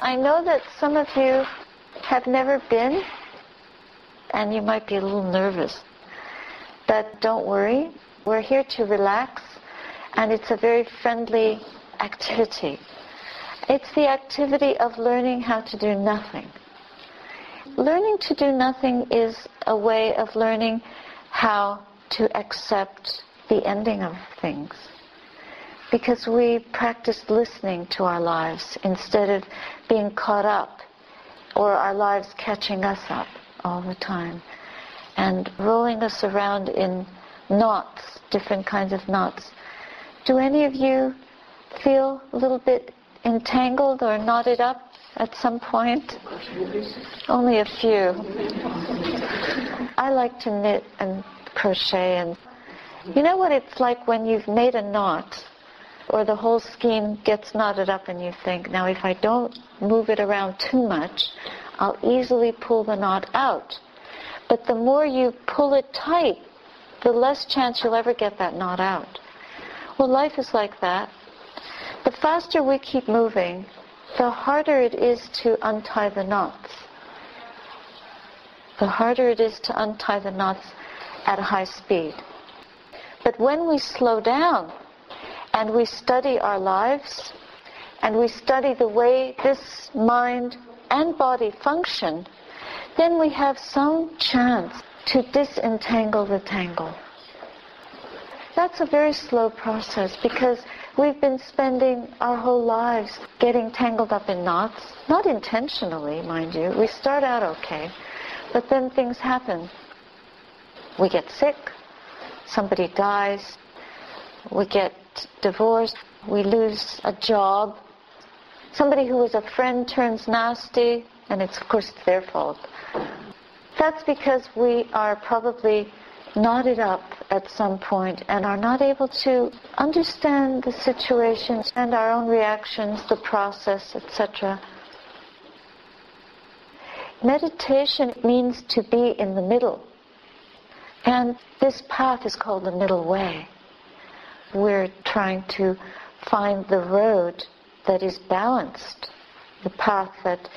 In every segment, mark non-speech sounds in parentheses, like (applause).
I know that some of you have never been, and you might be a little nervous. But don't worry, we're here to relax, and it's a very friendly activity. It's the activity of learning how to do nothing. Learning to do nothing is a way of learning how to accept the ending of things. Because we practice listening to our lives instead of being caught up or our lives catching us up all the time and rolling us around in knots, different kinds of knots. Do any of you feel a little bit entangled or knotted up at some point? Only a few. I like to knit and crochet and you know what it's like when you've made a knot or the whole skein gets knotted up and you think, now if I don't move it around too much, I'll easily pull the knot out. But the more you pull it tight, the less chance you'll ever get that knot out. Well, life is like that. The faster we keep moving, the harder it is to untie the knots. The harder it is to untie the knots at high speed. But when we slow down and we study our lives and we study the way this mind and body function, then we have some chance to disentangle the tangle. That's a very slow process because we've been spending our whole lives getting tangled up in knots, not intentionally, mind you. We start out okay, but then things happen. We get sick, somebody dies, we get divorced, we lose a job, somebody who was a friend turns nasty, and it's of course their fault. That's because we are probably knotted up at some point and are not able to understand the situation and our own reactions, the process, etc. Meditation means to be in the middle. And this path is called the middle way. We're trying to find the road that is balanced, the path that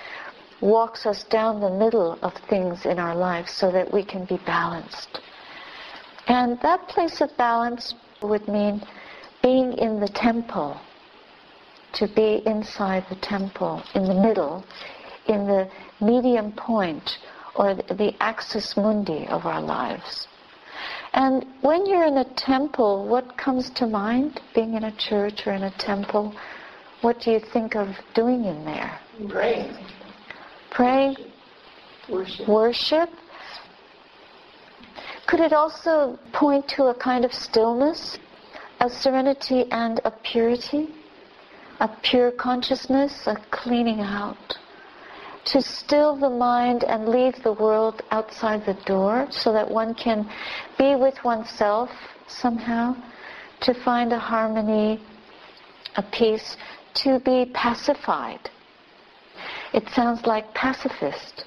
walks us down the middle of things in our lives so that we can be balanced. And that place of balance would mean being in the temple, to be inside the temple, in the middle, in the medium point, or the axis mundi of our lives. And when you're in a temple, what comes to mind? Being in a church or in a temple, what do you think of doing in there? Praying. Praying? Worship. Worship? Could it also point to a kind of stillness, a serenity and a purity, a pure consciousness, a cleaning out? To still the mind and leave the world outside the door so that one can be with oneself somehow, to find a harmony, a peace, to be pacified. It sounds like pacifist.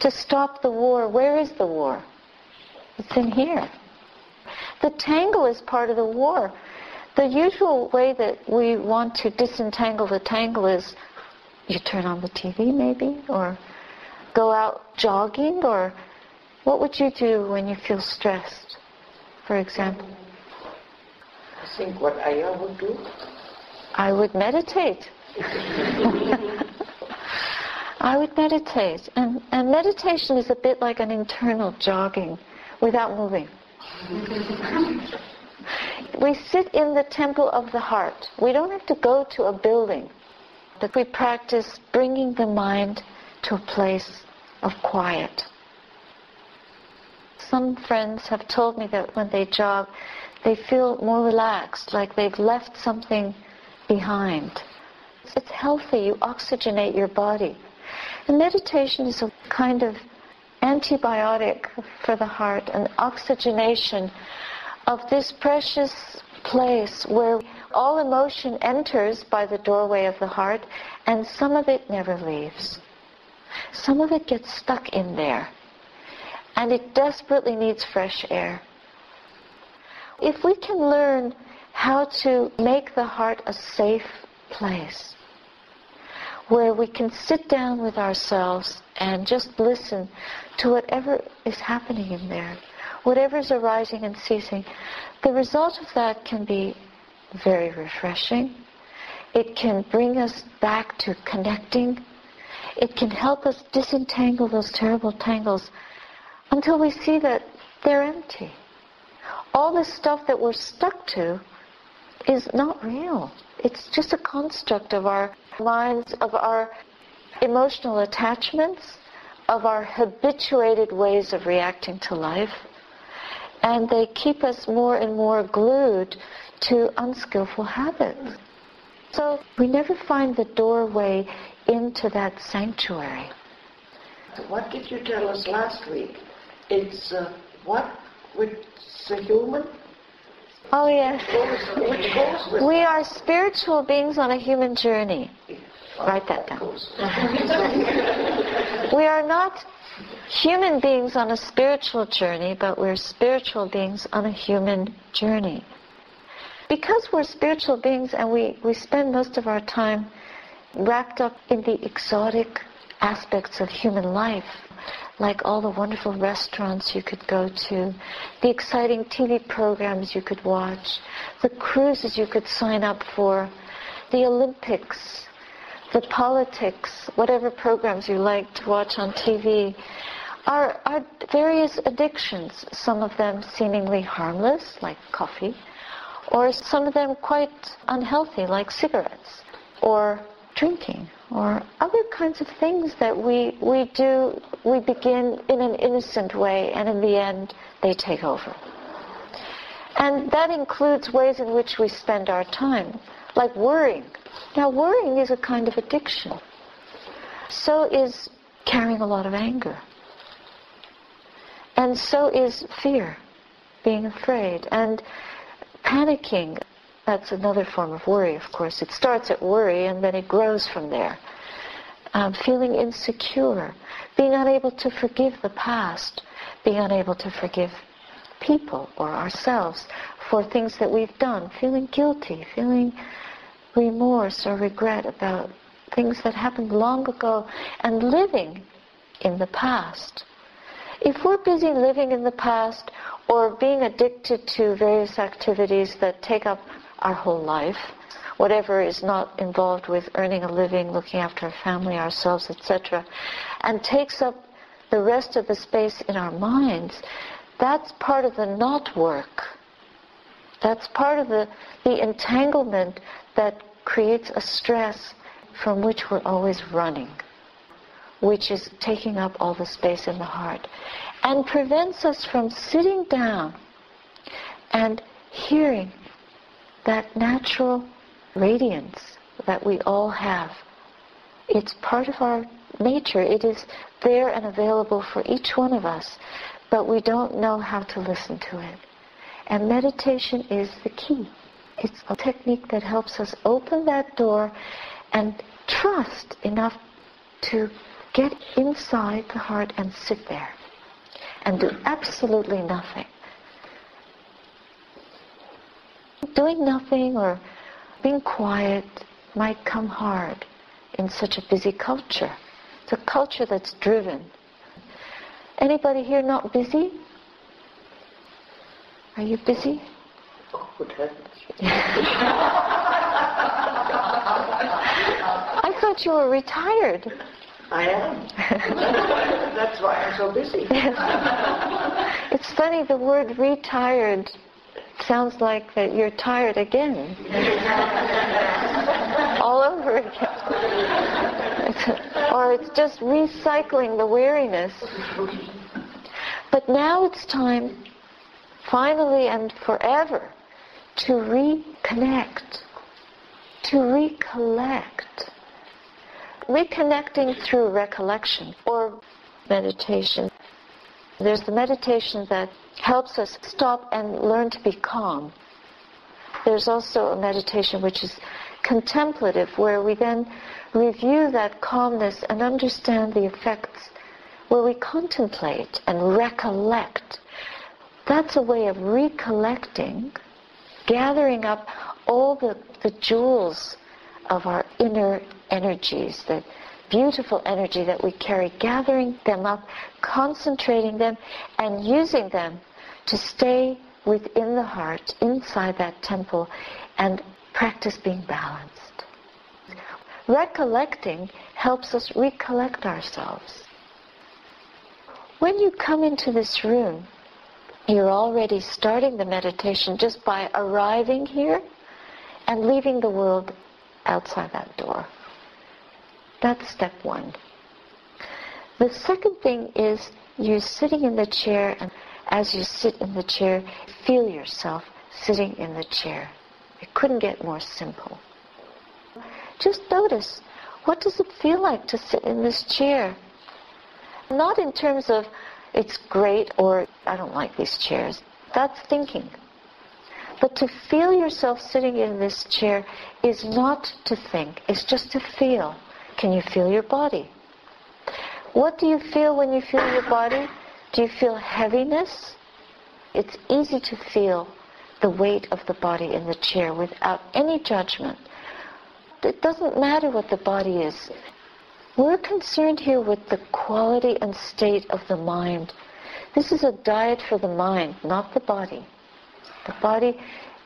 To stop the war, where is the war? It's in here. The tangle is part of the war. The usual way that we want to disentangle the tangle is you turn on the TV maybe, or go out jogging, or what would you do when you feel stressed, for example? I think what I would do. I would meditate. (laughs) I would meditate. And, and meditation is a bit like an internal jogging without moving. (laughs) we sit in the temple of the heart. We don't have to go to a building. But we practice bringing the mind to a place of quiet. Some friends have told me that when they jog, they feel more relaxed, like they've left something behind. It's healthy. You oxygenate your body. And meditation is a kind of antibiotic for the heart, an oxygenation of this precious place where all emotion enters by the doorway of the heart and some of it never leaves. Some of it gets stuck in there and it desperately needs fresh air. If we can learn how to make the heart a safe place where we can sit down with ourselves and just listen to whatever is happening in there, whatever is arising and ceasing. The result of that can be very refreshing. It can bring us back to connecting. It can help us disentangle those terrible tangles until we see that they're empty. All this stuff that we're stuck to is not real. It's just a construct of our minds, of our emotional attachments, of our habituated ways of reacting to life. And they keep us more and more glued to unskillful habits. So we never find the doorway into that sanctuary. What did you tell us last week? It's uh, what with the human? Oh, yes. Goes, which goes with We are spiritual beings on a human journey. Write that down. (laughs) We are not human beings on a spiritual journey, but we're spiritual beings on a human journey. Because we're spiritual beings and we, we spend most of our time wrapped up in the exotic aspects of human life, like all the wonderful restaurants you could go to, the exciting TV programs you could watch, the cruises you could sign up for, the Olympics, the politics, whatever programs you like to watch on TV, are, are various addictions, some of them seemingly harmless, like coffee, or some of them quite unhealthy, like cigarettes, or drinking, or other kinds of things that we, we do, we begin in an innocent way, and in the end, they take over. And that includes ways in which we spend our time, like worrying. Now, worrying is a kind of addiction. So is carrying a lot of anger. And so is fear, being afraid. And panicking, that's another form of worry, of course. It starts at worry and then it grows from there. Um, feeling insecure, being unable to forgive the past, being unable to forgive people or ourselves for things that we've done, feeling guilty, feeling remorse or regret about things that happened long ago, and living in the past. If we're busy living in the past or being addicted to various activities that take up our whole life, whatever is not involved with earning a living, looking after a family, ourselves, etc., and takes up the rest of the space in our minds, that's part of the knot work. That's part of the, the entanglement that creates a stress from which we're always running, which is taking up all the space in the heart, and prevents us from sitting down and hearing that natural radiance that we all have. It's part of our nature. It is there and available for each one of us, but we don't know how to listen to it. And meditation is the key. It's a technique that helps us open that door and trust enough to get inside the heart and sit there and do absolutely nothing. Doing nothing or being quiet might come hard in such a busy culture. It's a culture that's driven. Anybody here not busy? Are you busy? Good heavens. I thought you were retired. I am. (laughs) That's why I'm so busy. (laughs) It's funny, the word retired sounds like that you're tired again. (laughs) All over again. It's- or it's just recycling the weariness. But now it's time, finally and forever, to reconnect, to recollect. Reconnecting through recollection or meditation. There's the meditation that helps us stop and learn to be calm. There's also a meditation which is contemplative, where we then review that calmness and understand the effects, where we contemplate and recollect. That's a way of recollecting, gathering up all the, the jewels of our inner energies, the beautiful energy that we carry, gathering them up, concentrating them, and using them to stay within the heart, inside that temple, and practice being balanced. Recollecting helps us recollect ourselves. When you come into this room, you're already starting the meditation just by arriving here and leaving the world outside that door. That's step one. The second thing is you're sitting in the chair and as you sit in the chair, feel yourself sitting in the chair. It couldn't get more simple. Just notice, what does it feel like to sit in this chair? Not in terms of it's great or I don't like these chairs. That's thinking. But to feel yourself sitting in this chair is not to think, it's just to feel. Can you feel your body? What do you feel when you feel your body? Do you feel heaviness? It's easy to feel the weight of the body in the chair without any judgment. It doesn't matter what the body is. We're concerned here with the quality and state of the mind. This is a diet for the mind, not the body. The body,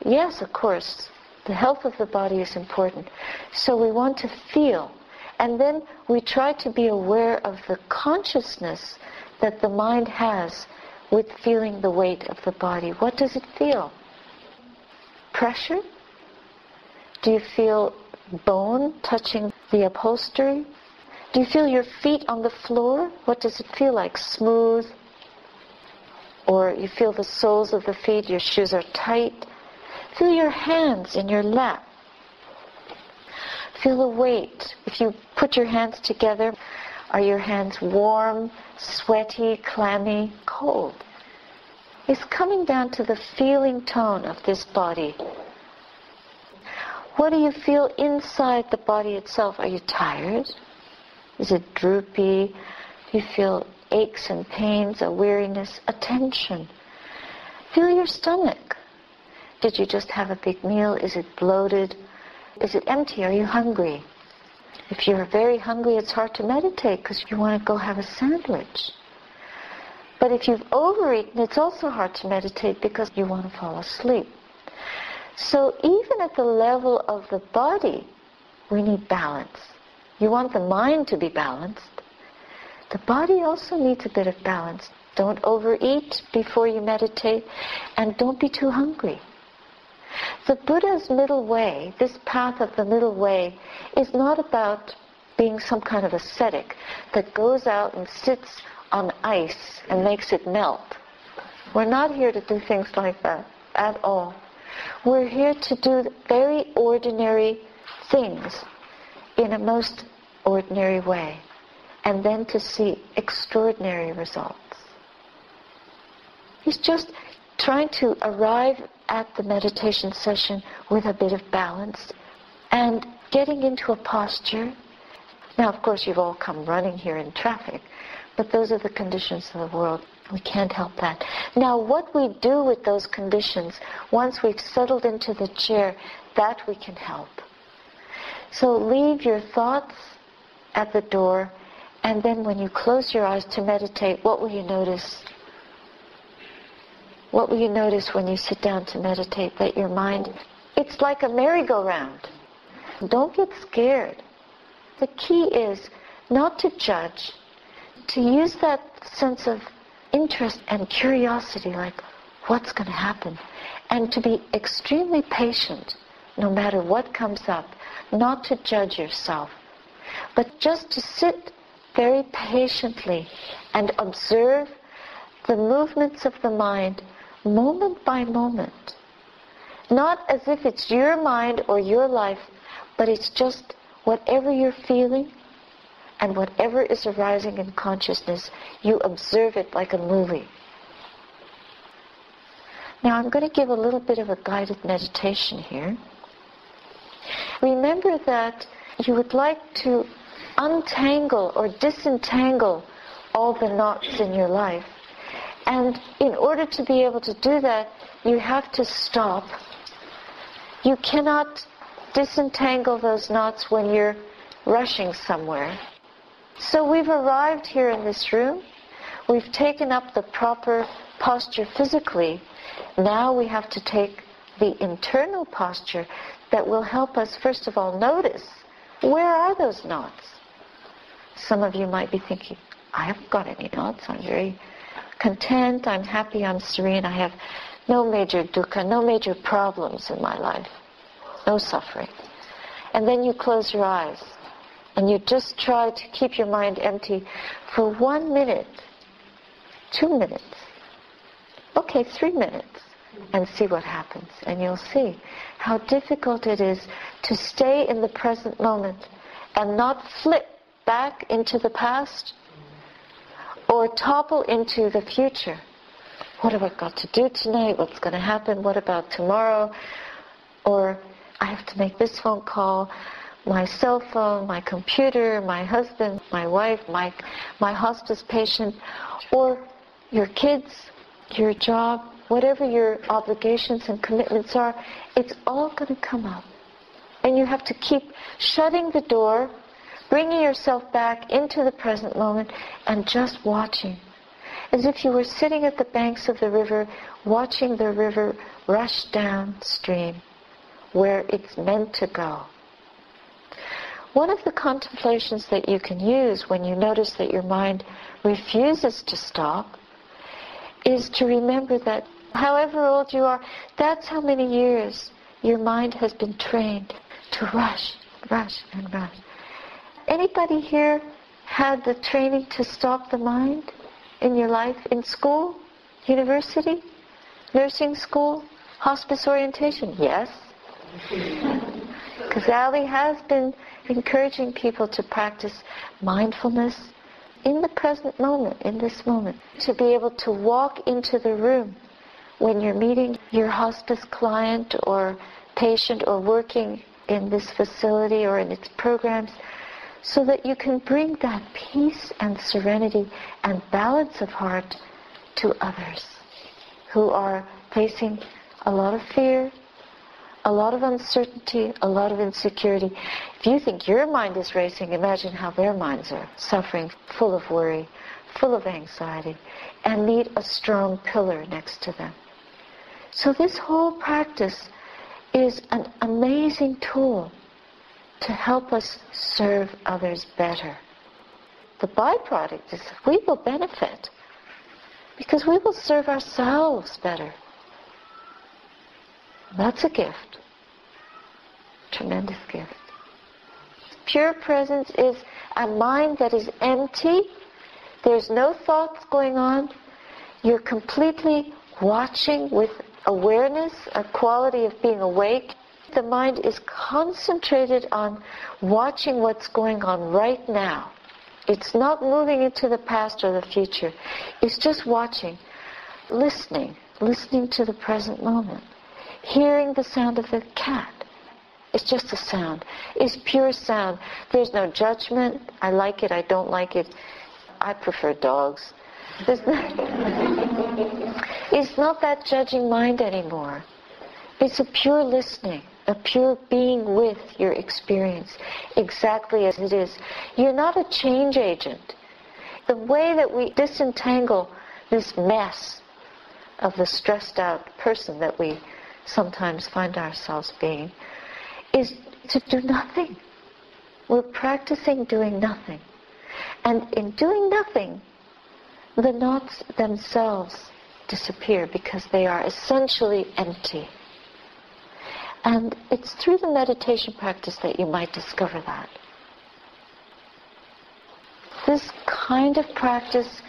yes, of course, the health of the body is important. So we want to feel. And then we try to be aware of the consciousness that the mind has with feeling the weight of the body. What does it feel? Pressure? Do you feel bone touching the upholstery? Do you feel your feet on the floor? What does it feel like? Smooth? Or you feel the soles of the feet, your shoes are tight? Feel your hands in your lap. Feel the weight. If you put your hands together, are your hands warm, sweaty, clammy, cold? It's coming down to the feeling tone of this body. What do you feel inside the body itself? Are you tired? Is it droopy? Do you feel aches and pains, a weariness, a tension? Feel your stomach. Did you just have a big meal? Is it bloated? Is it empty? Are you hungry? If you're very hungry, it's hard to meditate because you want to go have a sandwich. But if you've overeaten, it's also hard to meditate because you want to fall asleep. So even at the level of the body, we need balance. You want the mind to be balanced. The body also needs a bit of balance. Don't overeat before you meditate and don't be too hungry. The Buddha's middle way, this path of the middle way, is not about being some kind of ascetic that goes out and sits on ice and makes it melt. We're not here to do things like that at all. We're here to do very ordinary things in a most ordinary way and then to see extraordinary results. He's just trying to arrive at the meditation session with a bit of balance and getting into a posture. Now, of course, you've all come running here in traffic, but those are the conditions of the world. We can't help that. Now, what we do with those conditions, once we've settled into the chair, that we can help. So leave your thoughts at the door, and then when you close your eyes to meditate, what will you notice? What will you notice when you sit down to meditate? That your mind, it's like a merry-go-round. Don't get scared. The key is not to judge, to use that sense of interest and curiosity, like what's going to happen, and to be extremely patient no matter what comes up, not to judge yourself, but just to sit very patiently and observe the movements of the mind moment by moment. Not as if it's your mind or your life, but it's just whatever you're feeling and whatever is arising in consciousness, you observe it like a movie. Now I'm going to give a little bit of a guided meditation here. Remember that you would like to untangle or disentangle all the knots in your life. And in order to be able to do that, you have to stop. You cannot disentangle those knots when you're rushing somewhere. So we've arrived here in this room. We've taken up the proper posture physically. Now we have to take the internal posture that will help us, first of all, notice where are those knots. Some of you might be thinking, I haven't got any knots. I'm very content. I'm happy. I'm serene. I have no major dukkha, no major problems in my life, no suffering. And then you close your eyes and you just try to keep your mind empty for one minute, two minutes, okay, three minutes, and see what happens. And you'll see how difficult it is to stay in the present moment and not flip back into the past or topple into the future. What have I got to do tonight? What's going to happen? What about tomorrow? Or I have to make this phone call my cell phone, my computer, my husband, my wife, my, my hospice patient, or your kids, your job, whatever your obligations and commitments are, it's all going to come up. And you have to keep shutting the door, bringing yourself back into the present moment, and just watching. As if you were sitting at the banks of the river, watching the river rush downstream where it's meant to go. One of the contemplations that you can use when you notice that your mind refuses to stop is to remember that however old you are, that's how many years your mind has been trained to rush, rush, and rush. Anybody here had the training to stop the mind in your life in school, university, nursing school, hospice orientation? Yes. (laughs) Because Ali has been encouraging people to practice mindfulness in the present moment, in this moment, to be able to walk into the room when you're meeting your hospice client or patient or working in this facility or in its programs so that you can bring that peace and serenity and balance of heart to others who are facing a lot of fear, a lot of uncertainty, a lot of insecurity. If you think your mind is racing, imagine how their minds are suffering, full of worry, full of anxiety, and need a strong pillar next to them. So this whole practice is an amazing tool to help us serve others better. The byproduct is we will benefit because we will serve ourselves better. That's a gift. Tremendous gift. Pure presence is a mind that is empty. There's no thoughts going on. You're completely watching with awareness, a quality of being awake. The mind is concentrated on watching what's going on right now. It's not moving into the past or the future. It's just watching, listening, listening to the present moment hearing the sound of the cat. It's just a sound. It's pure sound. There's no judgment. I like it. I don't like it. I prefer dogs. (laughs) It's not that judging mind anymore. It's a pure listening, a pure being with your experience, exactly as it is. You're not a change agent. The way that we disentangle this mess of the stressed out person that we sometimes find ourselves being, is to do nothing. We're practicing doing nothing. And in doing nothing, the knots themselves disappear because they are essentially empty. And it's through the meditation practice that you might discover that. This kind of practice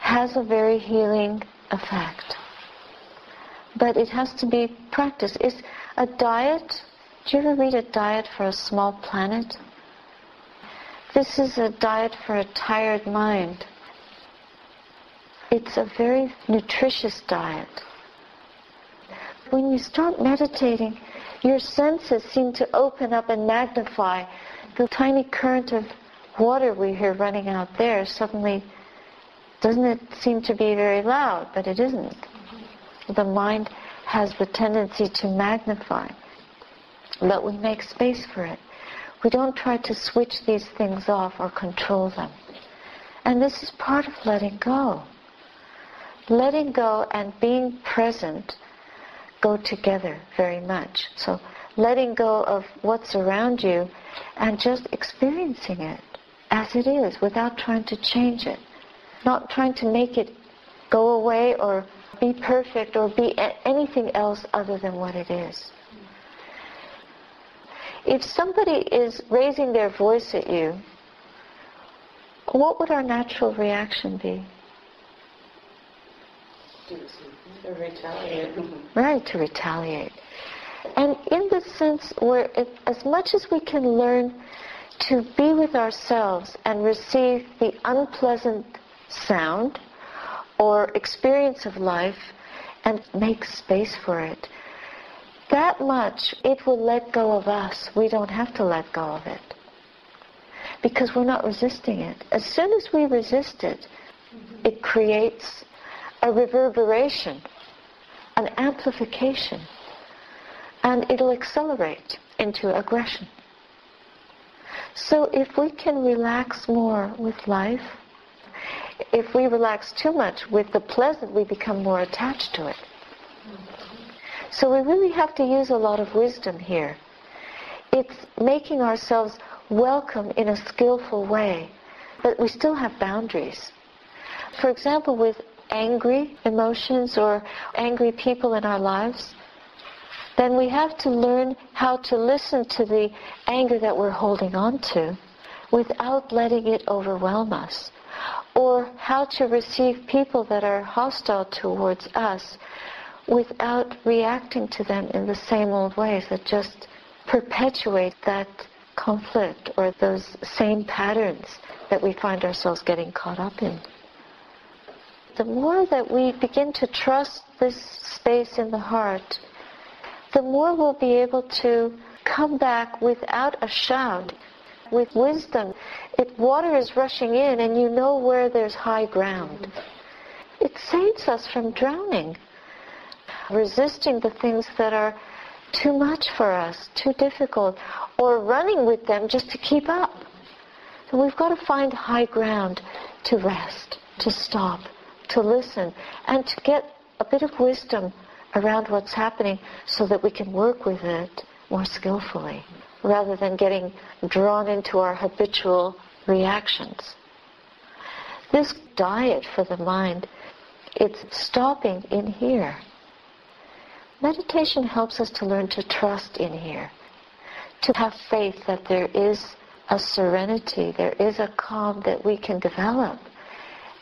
has a very healing effect but it has to be practiced. Is a diet, do you ever read a diet for a small planet? This is a diet for a tired mind. It's a very nutritious diet. When you start meditating, your senses seem to open up and magnify. The tiny current of water we hear running out there suddenly doesn't it seem to be very loud, but it isn't the mind has the tendency to magnify. But we make space for it. We don't try to switch these things off or control them. And this is part of letting go. Letting go and being present go together very much. So letting go of what's around you and just experiencing it as it is without trying to change it. Not trying to make it go away or be perfect or be anything else other than what it is. If somebody is raising their voice at you, what would our natural reaction be? To retaliate. Right, to retaliate. And in the sense where, it, as much as we can learn to be with ourselves and receive the unpleasant sound or experience of life and make space for it, that much it will let go of us. We don't have to let go of it because we're not resisting it. As soon as we resist it, it creates a reverberation, an amplification, and it'll accelerate into aggression. So if we can relax more with life, if we relax too much with the pleasant, we become more attached to it. So we really have to use a lot of wisdom here. It's making ourselves welcome in a skillful way, but we still have boundaries. For example, with angry emotions or angry people in our lives, then we have to learn how to listen to the anger that we're holding on to without letting it overwhelm us. Or how to receive people that are hostile towards us without reacting to them in the same old ways that just perpetuate that conflict or those same patterns that we find ourselves getting caught up in. The more that we begin to trust this space in the heart, the more we'll be able to come back without a shout, with wisdom. If water is rushing in and you know where there's high ground, it saves us from drowning resisting the things that are too much for us, too difficult, or running with them just to keep up. So we've got to find high ground to rest, to stop, to listen, and to get a bit of wisdom around what's happening so that we can work with it more skillfully rather than getting drawn into our habitual reactions. This diet for the mind, it's stopping in here Meditation helps us to learn to trust in here, to have faith that there is a serenity, there is a calm that we can develop.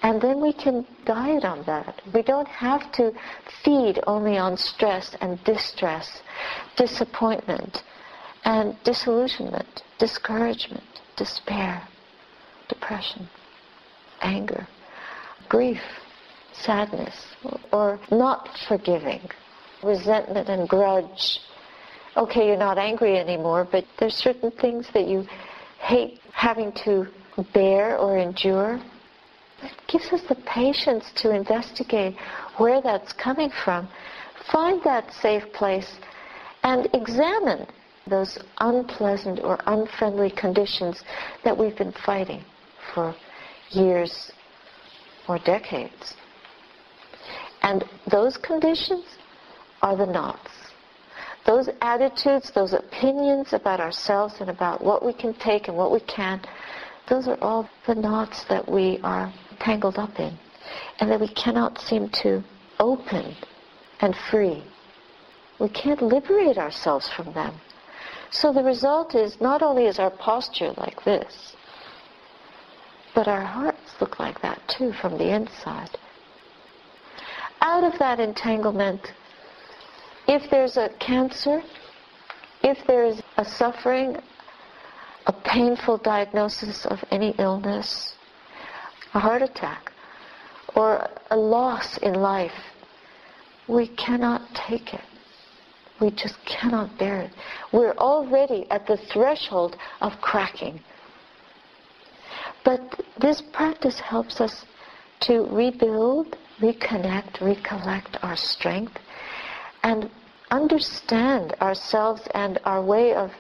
And then we can diet on that. We don't have to feed only on stress and distress, disappointment, and disillusionment, discouragement, despair, depression, anger, grief, sadness, or not forgiving resentment and grudge. Okay, you're not angry anymore, but there's certain things that you hate having to bear or endure. It gives us the patience to investigate where that's coming from, find that safe place, and examine those unpleasant or unfriendly conditions that we've been fighting for years or decades. And those conditions are the knots. Those attitudes, those opinions about ourselves and about what we can take and what we can't, those are all the knots that we are tangled up in and that we cannot seem to open and free. We can't liberate ourselves from them. So the result is not only is our posture like this, but our hearts look like that too from the inside. Out of that entanglement if there's a cancer, if there's a suffering, a painful diagnosis of any illness, a heart attack, or a loss in life, we cannot take it. We just cannot bear it. We're already at the threshold of cracking. But this practice helps us to rebuild, reconnect, recollect our strength and understand ourselves and our way of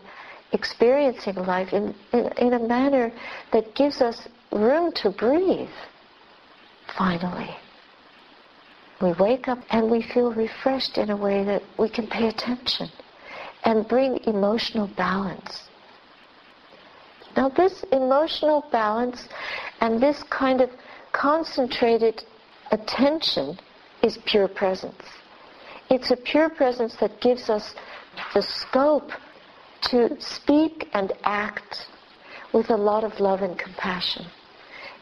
experiencing life in, in, in a manner that gives us room to breathe, finally. We wake up and we feel refreshed in a way that we can pay attention and bring emotional balance. Now this emotional balance and this kind of concentrated attention is pure presence. It's a pure presence that gives us the scope to speak and act with a lot of love and compassion.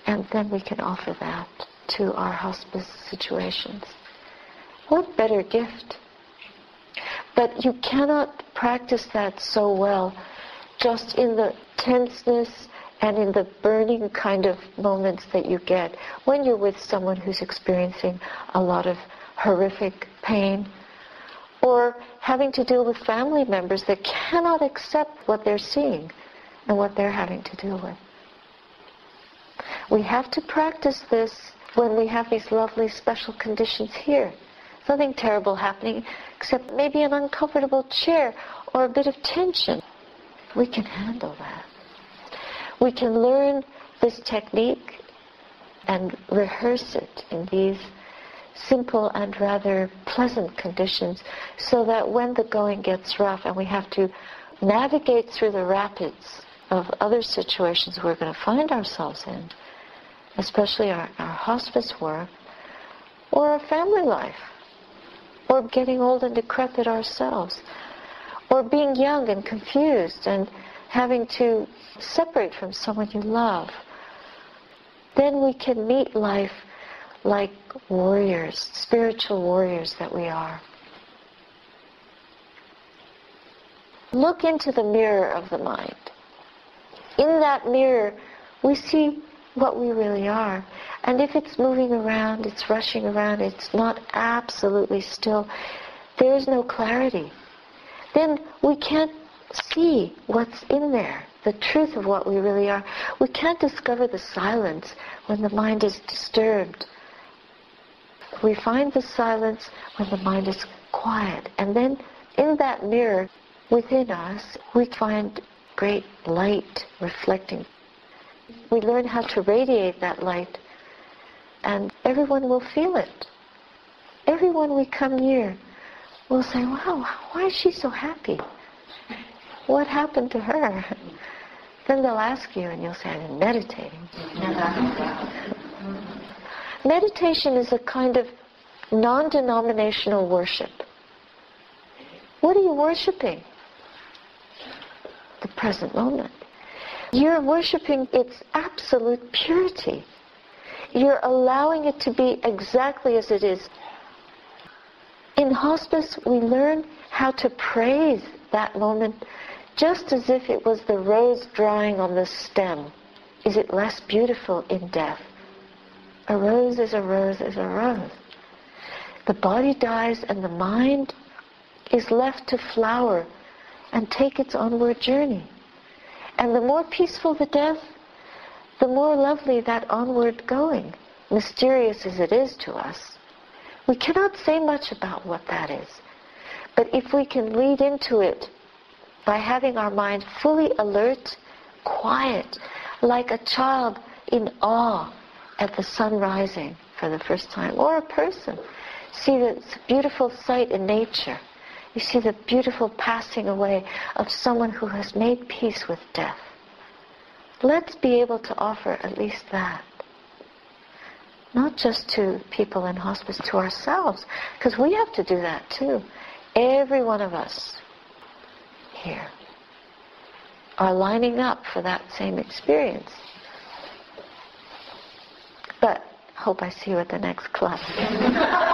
And then we can offer that to our hospice situations. What better gift? But you cannot practice that so well just in the tenseness and in the burning kind of moments that you get when you're with someone who's experiencing a lot of horrific pain or having to deal with family members that cannot accept what they're seeing and what they're having to deal with. We have to practice this when we have these lovely special conditions here. Nothing terrible happening except maybe an uncomfortable chair or a bit of tension. We can handle that. We can learn this technique and rehearse it in these simple and rather pleasant conditions so that when the going gets rough and we have to navigate through the rapids of other situations we're going to find ourselves in, especially our, our hospice work or our family life, or getting old and decrepit ourselves, or being young and confused and having to separate from someone you love, then we can meet life like warriors, spiritual warriors that we are. Look into the mirror of the mind. In that mirror, we see what we really are. And if it's moving around, it's rushing around, it's not absolutely still, there is no clarity. Then we can't see what's in there, the truth of what we really are. We can't discover the silence when the mind is disturbed. We find the silence when the mind is quiet. And then in that mirror within us, we find great light reflecting. We learn how to radiate that light, and everyone will feel it. Everyone we come near will say, wow, why is she so happy? What happened to her? Then they'll ask you, and you'll say, been meditating. Meditation is a kind of non-denominational worship. What are you worshiping? The present moment. You're worshiping its absolute purity. You're allowing it to be exactly as it is. In hospice, we learn how to praise that moment just as if it was the rose drying on the stem. Is it less beautiful in death? A rose is a rose is a rose. The body dies and the mind is left to flower and take its onward journey. And the more peaceful the death, the more lovely that onward going, mysterious as it is to us. We cannot say much about what that is. But if we can lead into it by having our mind fully alert, quiet, like a child in awe at the sun rising for the first time, or a person. See the beautiful sight in nature. You see the beautiful passing away of someone who has made peace with death. Let's be able to offer at least that. Not just to people in hospice, to ourselves, because we have to do that too. Every one of us here are lining up for that same experience. But hope I see you at the next class. (laughs)